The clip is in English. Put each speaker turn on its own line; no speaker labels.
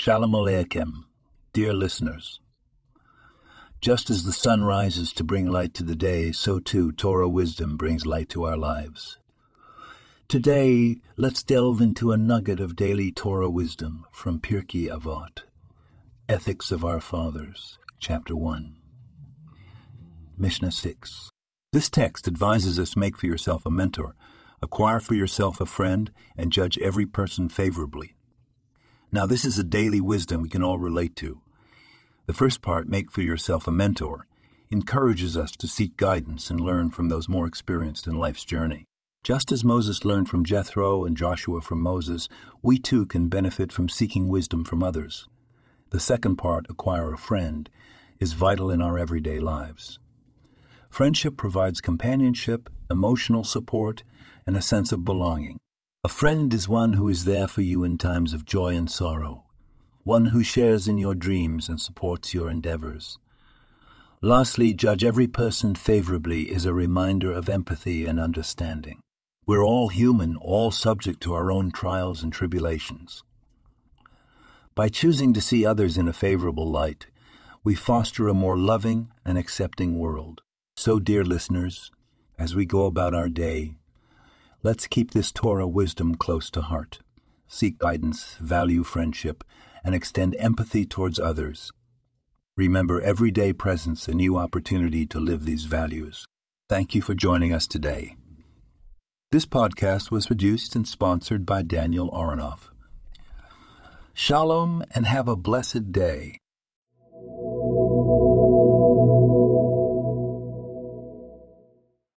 Shalom Aleichem, dear listeners. Just as the sun rises to bring light to the day, so too Torah wisdom brings light to our lives. Today, let's delve into a nugget of daily Torah wisdom from Pirkei Avot, Ethics of Our Fathers, Chapter 1. Mishnah 6. This text advises us make for yourself a mentor, acquire for yourself a friend, and judge every person favorably. Now, this is a daily wisdom we can all relate to. The first part, make for yourself a mentor, encourages us to seek guidance and learn from those more experienced in life's journey. Just as Moses learned from Jethro and Joshua from Moses, we too can benefit from seeking wisdom from others. The second part, acquire a friend, is vital in our everyday lives. Friendship provides companionship, emotional support, and a sense of belonging. A friend is one who is there for you in times of joy and sorrow, one who shares in your dreams and supports your endeavors. Lastly, judge every person favorably is a reminder of empathy and understanding. We're all human, all subject to our own trials and tribulations. By choosing to see others in a favorable light, we foster a more loving and accepting world. So, dear listeners, as we go about our day, Let's keep this Torah wisdom close to heart. Seek guidance, value friendship, and extend empathy towards others. Remember, every day presents a new opportunity to live these values. Thank you for joining us today. This podcast was produced and sponsored by Daniel Aronoff. Shalom and have a blessed day.